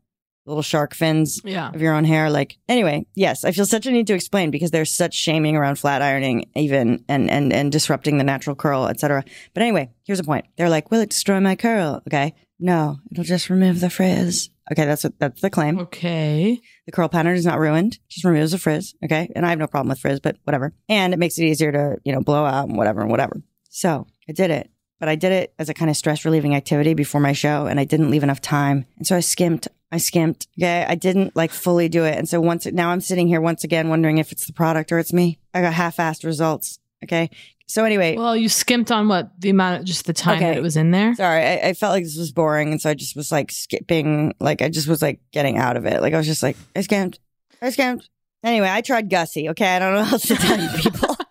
little shark fins Yeah. of your own hair. Like, anyway, yes, I feel such a need to explain because there's such shaming around flat ironing, even and and and disrupting the natural curl, etc. But anyway, here's a point. They're like, "Will it destroy my curl?" Okay, no, it'll just remove the frizz. Okay, that's what that's the claim. Okay. The curl pattern is not ruined; just removes the frizz. Okay, and I have no problem with frizz, but whatever. And it makes it easier to you know blow out and whatever and whatever. So I did it. But I did it as a kind of stress relieving activity before my show, and I didn't leave enough time. And so I skimped. I skimped. Okay. I didn't like fully do it. And so once, now I'm sitting here once again wondering if it's the product or it's me. I got half assed results. Okay. So anyway, Well, you skimped on what the amount of just the time that it was in there. sorry, I, I felt like this was boring. And so I just was like skipping, like I just was like getting out of it. Like I was just like, I skimped. I skimped. Anyway, I tried Gussi. Okay, I don't know what else to tell you people.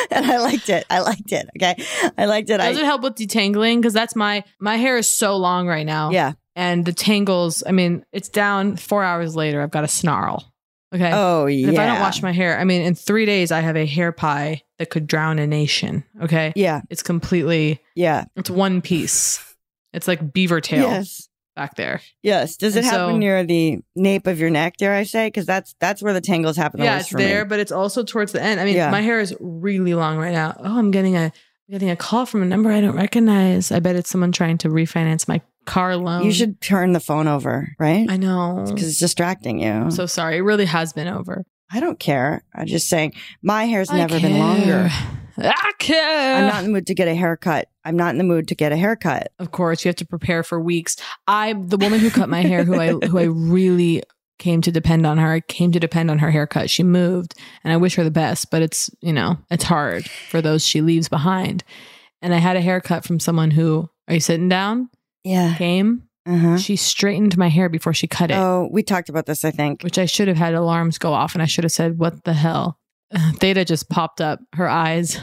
and I liked it. I liked it. Okay, I liked it. Does I it help with detangling? Because that's my my hair is so long right now. Yeah. And the tangles, I mean, it's down four hours later. I've got a snarl. Okay. Oh, And If I don't wash my hair, I mean, in three days, I have a hair pie that could drown a nation. Okay. Yeah. It's completely, yeah. it's one piece. It's like beaver tail Yes. back there. Yes. Does it happen so- near the nape of your neck? Dare I say? Because that's that's where the tangles happen. the yeah, most it's for me. there, but it's also towards the end. I mean, Yeah. my hair is really long right now. Oh, I'm getting a I'm getting a call from a number I don't recognize. I bet it's someone trying to refinance my car loan. You should turn the phone over, right? I know. because it's distracting you. I'm so sorry. It really has been over. I don't care. I'm just saying my hair's I never been longer. I care. I'm not in the mood to get a haircut. I'm not in the mood to get a haircut. Of course, you have to prepare for weeks. I, the woman who cut my hair, who I, who I really came to depend on her. I came to depend on her haircut. She moved, and I wish her the best. But it's you know it's hard for those she leaves behind. And I had a haircut from someone who. Are you sitting down? Yeah. Came. Uh-huh. She straightened my hair before she cut it. Oh, we talked about this, I think. Which I should have had alarms go off, and I should have said, "What the hell?" Theta just popped up, her eyes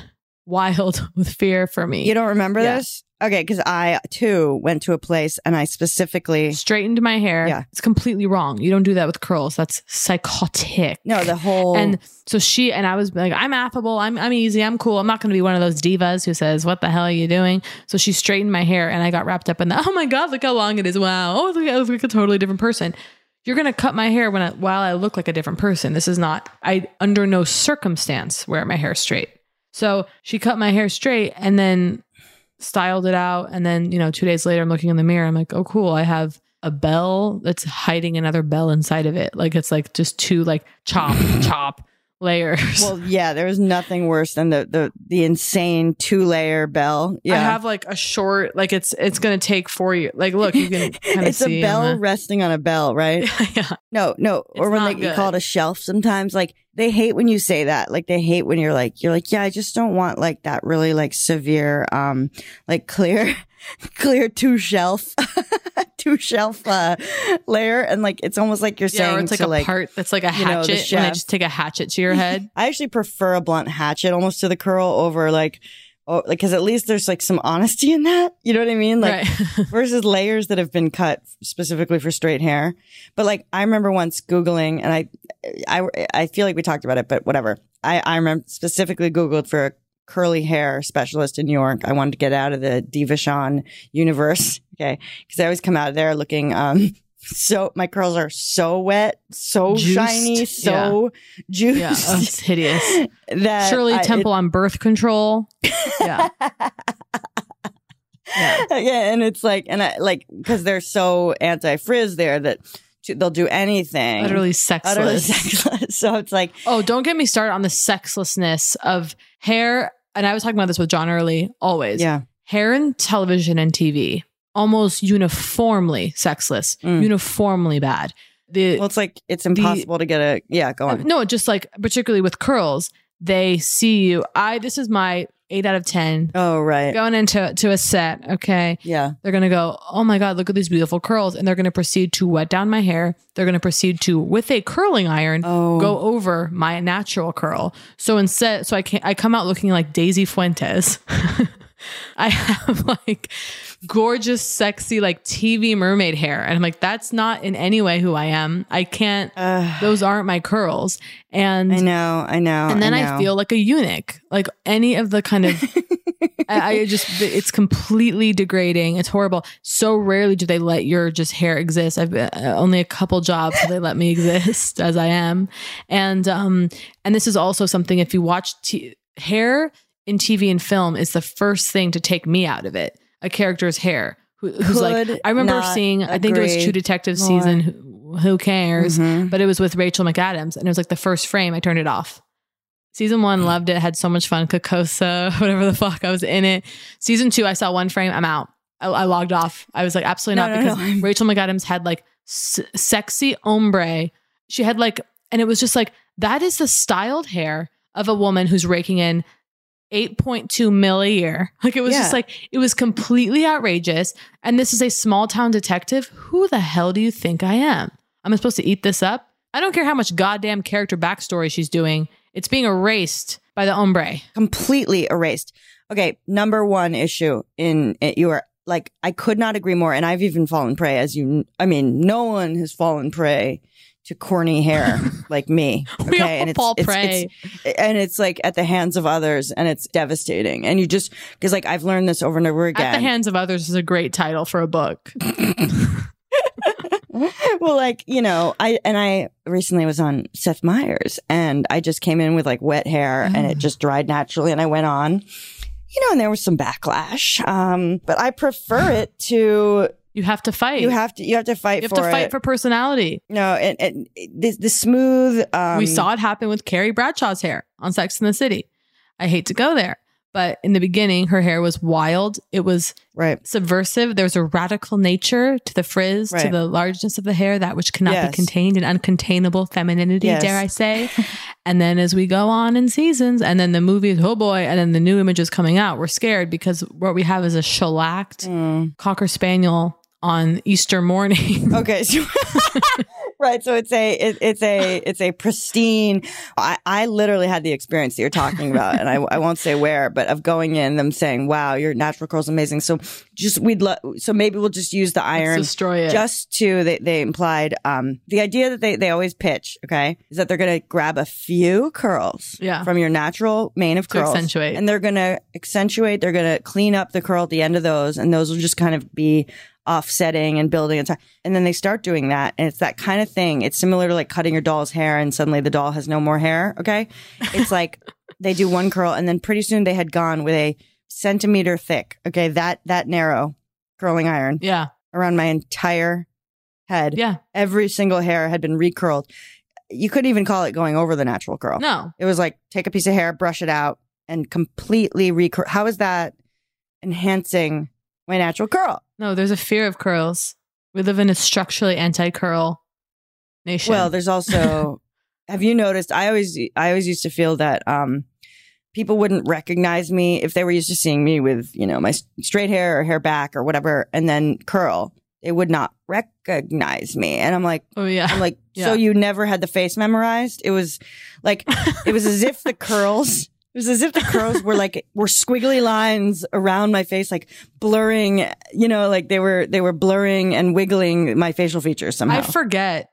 wild with fear for me. You don't remember Yeah. this? Okay, because I too went to a place and I specifically straightened my hair. Yeah. It's completely wrong. You don't do that with curls. That's psychotic. No, the whole And so she and I was like, I'm affable. I'm I'm easy. I'm cool. I'm not going to be one of those divas who says, "What the hell are you doing?" So she straightened my hair, and I got wrapped up in the. Oh my god, look how long it is! Wow. Oh, look, I look like a totally different person. You're going to cut my hair when I, while I look like a different person. This is not. I under no circumstance wear my hair straight. So she cut my hair straight, and then styled it out. And then, you know, two days later, I'm looking in the mirror. I'm like, oh, cool. I have a bell that's hiding another bell inside of it. Like it's like just two like chop, chop layers. Well, yeah, there was nothing worse than the the the insane two layer bell. Yeah. I have like a short, like it's it's gonna take four years. Like, look, you can kind of it's a bell the- resting on a bell, right? yeah. No, no. or when they, you call it a shelf sometimes, like they hate when you say that. Like they hate when you're like, you're like, yeah, I just don't want like that really like severe, um, like clear, clear two shelf, two shelf, uh, layer. And like, it's almost like you're Yeah, saying it's like to, a like, part that's like a you know, the hatchet. they just take a hatchet to your head. I actually prefer a blunt hatchet almost to the curl over like, oh, like, cause at least there's like some honesty in that. You know what I mean? Like Right. versus layers that have been cut specifically for straight hair. But like, I remember once Googling and I, I, I feel like we talked about it, but whatever. I, I remember specifically Googled for a curly hair specialist in New York. I wanted to get out of the Devachan universe. Okay. Cause I always come out of there looking, um, so my curls are so wet, so Juiced. shiny, so juiced. Yeah, oh, it's hideous. that Shirley I- Temple on birth control. Yeah. yeah, and it's like, and I like because they're so anti-frizz there that they'll do anything. Utterly sexless. Utterly sexless. So it's like, Oh, don't get me started on the sexlessness of hair. And I was talking about this with John Early always. Yeah. Hair and television and TV, almost uniformly sexless, uniformly bad. The, Mm. well, it's like it's impossible to get a yeah. Go on. no, just like particularly with curls, they see you. I this is my eight out of ten. Oh right. Going into to a set, okay. Yeah. They're gonna go, oh my god, look at these beautiful curls, and they're gonna proceed to wet down my hair. They're gonna proceed to with a curling iron Oh. go over my natural curl. So instead, so I can I come out looking like Daisy Fuentes. I have like gorgeous, sexy, like TV mermaid hair. And I'm like, that's not in any way who I am. I can't, those aren't my curls. And I know, I know. and then I, know. feel like a eunuch. Like any of the kind of, I, I just, it's completely degrading. It's horrible. So rarely do they let your just hair exist. I've uh, only a couple jobs so they let me exist as I am. And, um, and this is also something if you watch t- hair in TV and film is the first thing to take me out of it. A character's hair. Who, who's like, I remember seeing, I think it was True Detective more. season. Who, who cares? Mhm. But it was with Rachel McAdams, and it was like the first frame. I turned it off. Season one, loved it. Had so much fun. Carcosa, whatever the fuck. I was in it. Season two, I saw one frame. I'm out. I, I logged off. I was like, absolutely No, not, no, because no, Rachel McAdams had like s- sexy ombre. She had like, and it was just like that is the styled hair of a woman who's raking in 8.2 mil a year. Like it was just like it was completely outrageous. And this is a small town detective. Who the hell do you think I am? Am I'm supposed to eat this up? I don't care how much goddamn character backstory she's doing. It's being erased by the ombre. completely erased. Okay, number one issue in it, you are like I could not agree more, and I've even fallen prey as you. I mean, no one has fallen prey to corny hair like me. Okay, We all and fall prey. it's, and it's like at the hands of others, and it's devastating. And you just because like I've learned this over and over again. At the hands of others is a great title for a book. well, like, you know, I, and I recently was on Seth Meyers and I just came in with like wet hair and it just dried naturally and I went on, you know, and there was some backlash. Um, but I prefer it to, You have to fight. you have to, you have to fight You have for to fight it. for personality. no, and, and the, the smooth, um, we saw it happen with Carrie Bradshaw's hair on Sex in the City. I hate to go there, but in the beginning, her hair was wild. It was right. subversive. There was a radical nature to the frizz, to the largeness of the hair, that which cannot Yes. be contained, an uncontainable femininity, Yes. dare I say. and then as we go on in seasons, and then the movies, oh boy, and then the new images coming out, we're scared because what we have is a shellacked Mm. cocker spaniel on Easter morning. Okay. So, right. So it's a, it, it's a, it's a pristine. I, I literally had the experience that you're talking about, and I, I won't say where, but of going in, them saying, "Wow, your natural curl's amazing." So just we'd love. So maybe we'll just use the iron. destroy it. Just to they, they implied um the idea that they they always pitch. Okay, is that they're gonna grab a few curls. Yeah. From your natural mane of To curls, accentuate. and they're gonna accentuate. They're gonna clean up the curl at the end of those, and those will just kind of be offsetting and building and, and then they start doing that and it's that kind of thing it's similar to like cutting your doll's hair and suddenly the doll has no more hair okay it's like they do one curl and then pretty soon they had gone with a centimeter thick okay that that narrow curling iron yeah. around my entire head Yeah. every single hair had been recurled you couldn't even call it going over the natural curl No. it was like take a piece of hair, brush it out, and completely recurl. How is that enhancing my natural curl? No, there's a fear of curls. We live in a structurally anti-curl nation. Well, there's also. have you noticed? I always, I always used to feel that um, people wouldn't recognize me if they were used to seeing me with, you know, my straight hair or hair back or whatever, and then curl. They would not recognize me, and I'm like, oh yeah, I'm like, Yeah. so you never had the face memorized? It was like, it was as if the curls, it was as if the curls were like, were squiggly lines around my face, like blurring, you know, like they were, they were blurring and wiggling my facial features somehow. I forget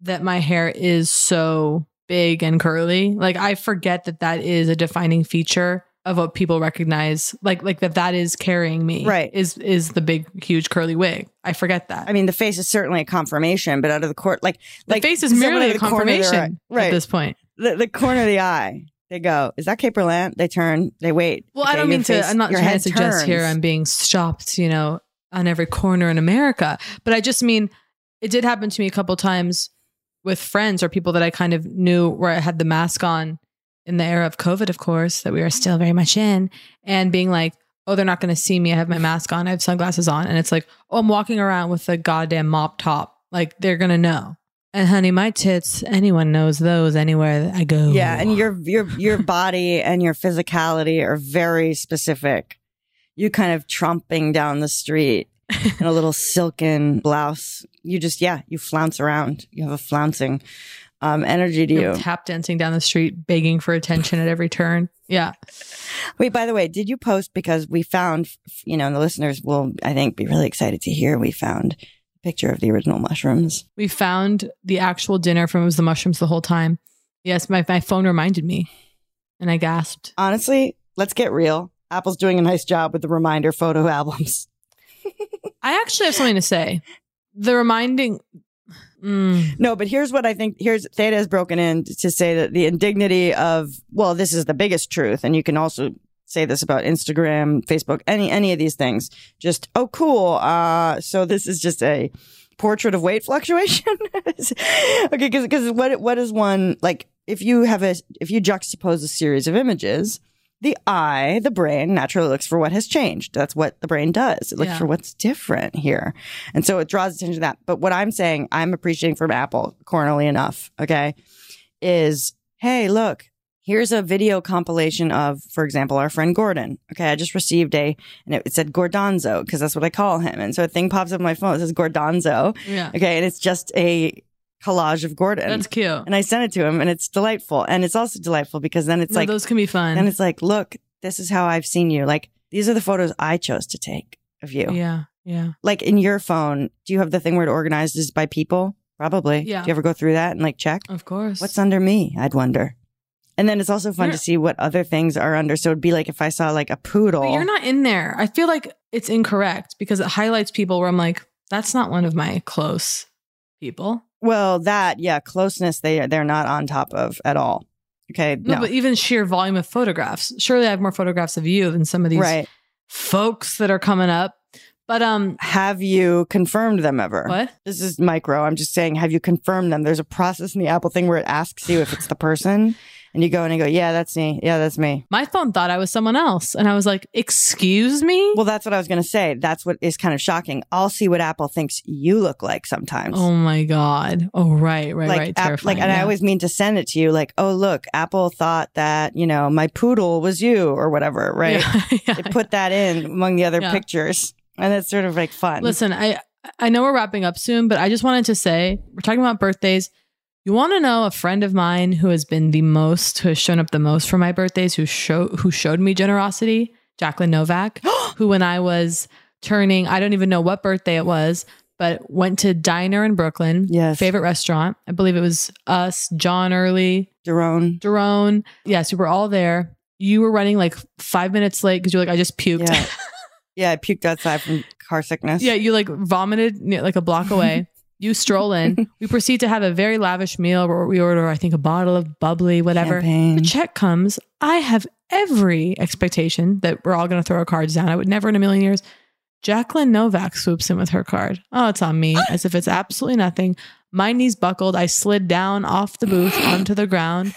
that my hair is so big and curly. Like I forget that that is a defining feature of what people recognize. Like like that that is carrying me. Right. Is is the big huge curly wig. I forget that. I mean, the face is certainly a confirmation, but out of the court, like, the like face is merely a of the corner of their confirmation eye- right? at this point. the, the corner of the eye. They go, is that Kate Berlant? They turn, they wait. Well, I don't mean face- to. I'm not trying to suggest here. I'm being stopped. You know, on every corner in America, but I just mean it did happen to me a couple times with friends or people that I kind of knew where I had the mask on in the era of COVID, of course, that we are still very much in, and being like, oh, they're not going to see me. I have my mask on. I have sunglasses on, and it's like, oh, I'm walking around with a goddamn mop top. Like they're gonna know. And honey, my tits, anyone knows those anywhere that I go. Yeah, and your your your body and your physicality are very specific. You kind of trumping down the street in a little silken blouse. You just yeah, you flounce around. You have a flouncing um, energy to You're you. tap dancing down the street, begging for attention at every turn. Yeah. Wait, by the way, did you post because we found you know, the listeners will I think be really excited to hear we found picture of the original mushrooms. We found the actual dinner from it was the mushrooms the whole time. Yes, my, my phone reminded me and I gasped. Honestly, let's get real. Apple's doing a nice job with the reminder photo albums. I actually have something to say. The reminding. Mm, No, but here's what I think. Here's Theta has broken in to say that the indignity of well, this is the biggest truth, and you can also say this about Instagram, Facebook, any any of these things. Just oh, cool. Uh, so this is just a portrait of weight fluctuation. okay, because because what what is one like if you have a if you juxtapose a series of images. The eye, the brain naturally looks for what has changed. That's what the brain does. It looks Yeah. for what's different here. And so it draws attention to that. But what I'm saying, I'm appreciating from Apple, cornily enough, okay, is hey, look, here's a video compilation of, for example, our friend Gordon. Okay, I just received a, and it, it said Gordonzo because that's what I call him. And so a thing pops up on my phone It says Gordonzo. yeah. Okay, and it's just a collage of Gordon. That's cute. And I sent it to him and it's delightful. And it's also delightful because then it's No, like, those can be fun. And it's like, look, this is how I've seen you. Like, these are the photos I chose to take of you. Yeah, yeah. Like in your phone, do you have the thing where it organizes by people? Probably. Yeah. Do you ever go through that and like check? Of course. What's under me? I'd wonder. And then it's also fun to You're- see what other things are under. So it'd be like if I saw like a poodle. You're not in there. I feel like it's incorrect because it highlights people where I'm like, that's not one of my close people. Well, that yeah, closeness they they're not on top of at all. Okay, No, no, but even sheer volume of photographs. Surely I have more photographs of you than some of these right. folks that are coming up. But um, Have you confirmed them ever? What? This is micro. I'm just saying, have you confirmed them? There's a process in the Apple thing where it asks you if it's the person, and you go and you go, yeah, that's me. Yeah, that's me. my phone thought I was someone else, and I was like, "Excuse me." Well, that's what I was going to say. That's what is kind of shocking. I'll see what Apple thinks you look like sometimes. Oh my god. Oh right, right, like, right. app- like, and I always mean to send it to you, like, oh, look, Apple thought that you know my poodle was you or whatever, right? Yeah, They put that in among the other Yeah. pictures, and it's sort of like fun. Listen, I I know we're wrapping up soon, but I just wanted to say we're talking about birthdays. You want to know a friend of mine who has been the most, who has shown up the most for my birthdays, who show who showed me generosity? Jacqueline Novak, who when I was turning, I don't even know what birthday it was, but went to diner in Brooklyn. Yes. favorite restaurant. I believe it was us, John Early, Jerome. Jerome. Yes, we were all there. You were running like five minutes late because you're like, I just puked. Yeah. yeah, I puked outside from car sickness. Yeah, you like vomited like a block away. You stroll in. We proceed to have a very lavish meal where we order, I think, a bottle of bubbly, whatever. Champagne. The check comes. I have every expectation that we're all going to throw our cards down. I would never in a million years. Jacqueline Novak swoops in with her card. Oh, it's on me, as if it's absolutely nothing. My knees buckled. I slid down off the booth onto the ground.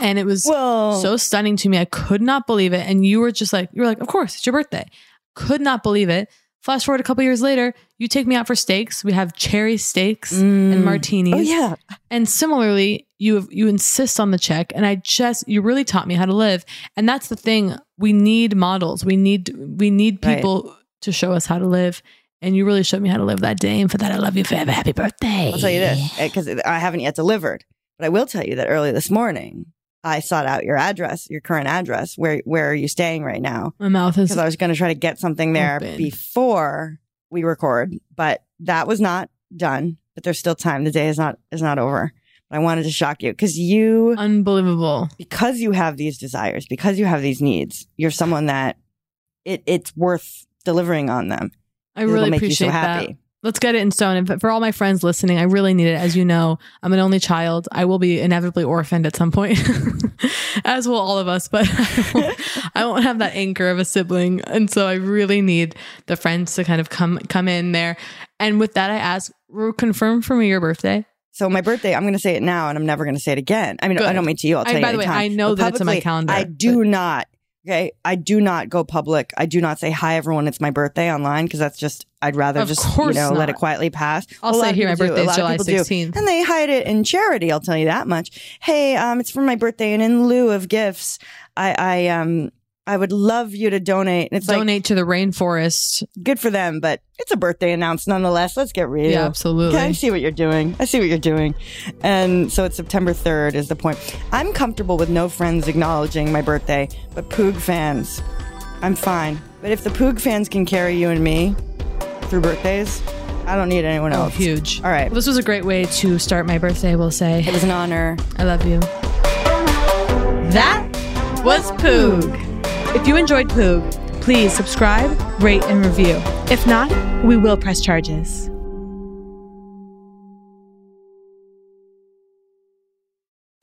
And it was Well- so stunning to me. I could not believe it. And you were just like, you were like, of course, it's your birthday. Could not believe it. Flash forward a couple years later, you take me out for steaks. We have cherry steaks and mm. martinis. Oh yeah. And similarly, you you insist on the check, and I just you really taught me how to live. And that's the thing. We need models. We need we need Right. people to show us how to live. And you really showed me how to live that day. And for that, I love you forever. Happy birthday. I'll tell you this because I haven't yet delivered, but I will tell you that early this morning I sought out your address, your current address. Where where are you staying right now? My mouth is Because I was going to try to get something there Open. before we record, but that was not done. But there's still time. The day is not is not over. But I wanted to shock you because you unbelievable. because you have these desires, because you have these needs. You're someone that it it's worth delivering on them. I really so appreciate happy. that. Let's get it in stone. And for all my friends listening, I really need it. As you know, I'm an only child. I will be inevitably orphaned at some point, as will all of us. But I won't, I won't have that anchor of a sibling, and so I really need the friends to kind of come come in there. And with that, I ask, confirm for me your birthday. So my birthday, I'm going to say it now, and I'm never going to say it again. I mean, I don't mean to you. I'll I- tell you. by the way, anytime. I know But that it's in my calendar, I do not. Okay, I do not go public. I do not say hi, everyone. It's my birthday online because that's just. I'd rather Of just you know let it quietly pass. I'll say here, my birthday is July people do. 16th. and they hide it in charity. I'll tell you that much. Hey, um, it's for my birthday, and in lieu of gifts, I, I um, I would love you to donate. And it's like Donate to the rainforest. good for them, but it's a birthday announced nonetheless. Let's get real. Yeah, absolutely. Okay, I see what you're doing. I see what you're doing. And so it's September 3rd is the point. I'm comfortable with no friends acknowledging my birthday, but Poog fans, I'm fine. But if the Poog fans can carry you and me through birthdays, I don't need anyone Oh, else. huge. All right. Well, this was a great way to start my birthday. We'll say It was an honor. I love you. That was Poog. If you enjoyed Poog, please subscribe, rate, and review. If not, we will press charges.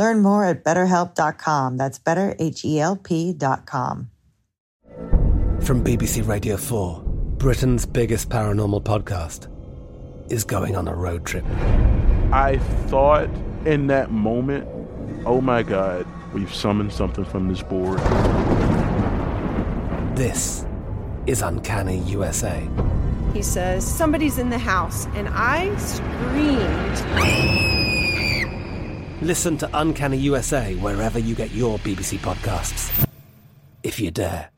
Learn more at betterhelp.com. That's betterhelp.com. From BBC Radio 4, Britain's biggest paranormal podcast is going on a road trip. I thought in that moment, oh my God, we've summoned something from this board. This is Uncanny USA. He says, Somebody's in the house, and I screamed. Listen to Uncanny USA wherever you get your BBC podcasts, if you dare.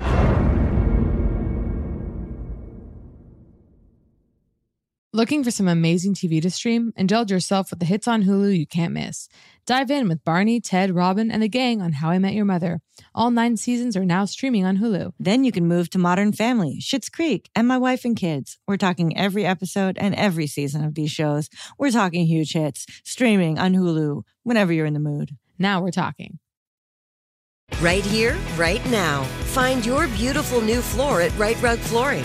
Looking for some amazing TV to stream? Indulge yourself with the hits on Hulu you can't miss. Dive in with Barney, Ted, Robin, and the gang on How I Met Your Mother. All nine seasons are now streaming on Hulu. Then you can move to Modern Family, Schitt's Creek, and My Wife and Kids. We're talking every episode and every season of these shows. We're talking huge hits, streaming on Hulu whenever you're in the mood. Now we're talking. Right here, right now. Find your beautiful new floor at Right Rug Flooring.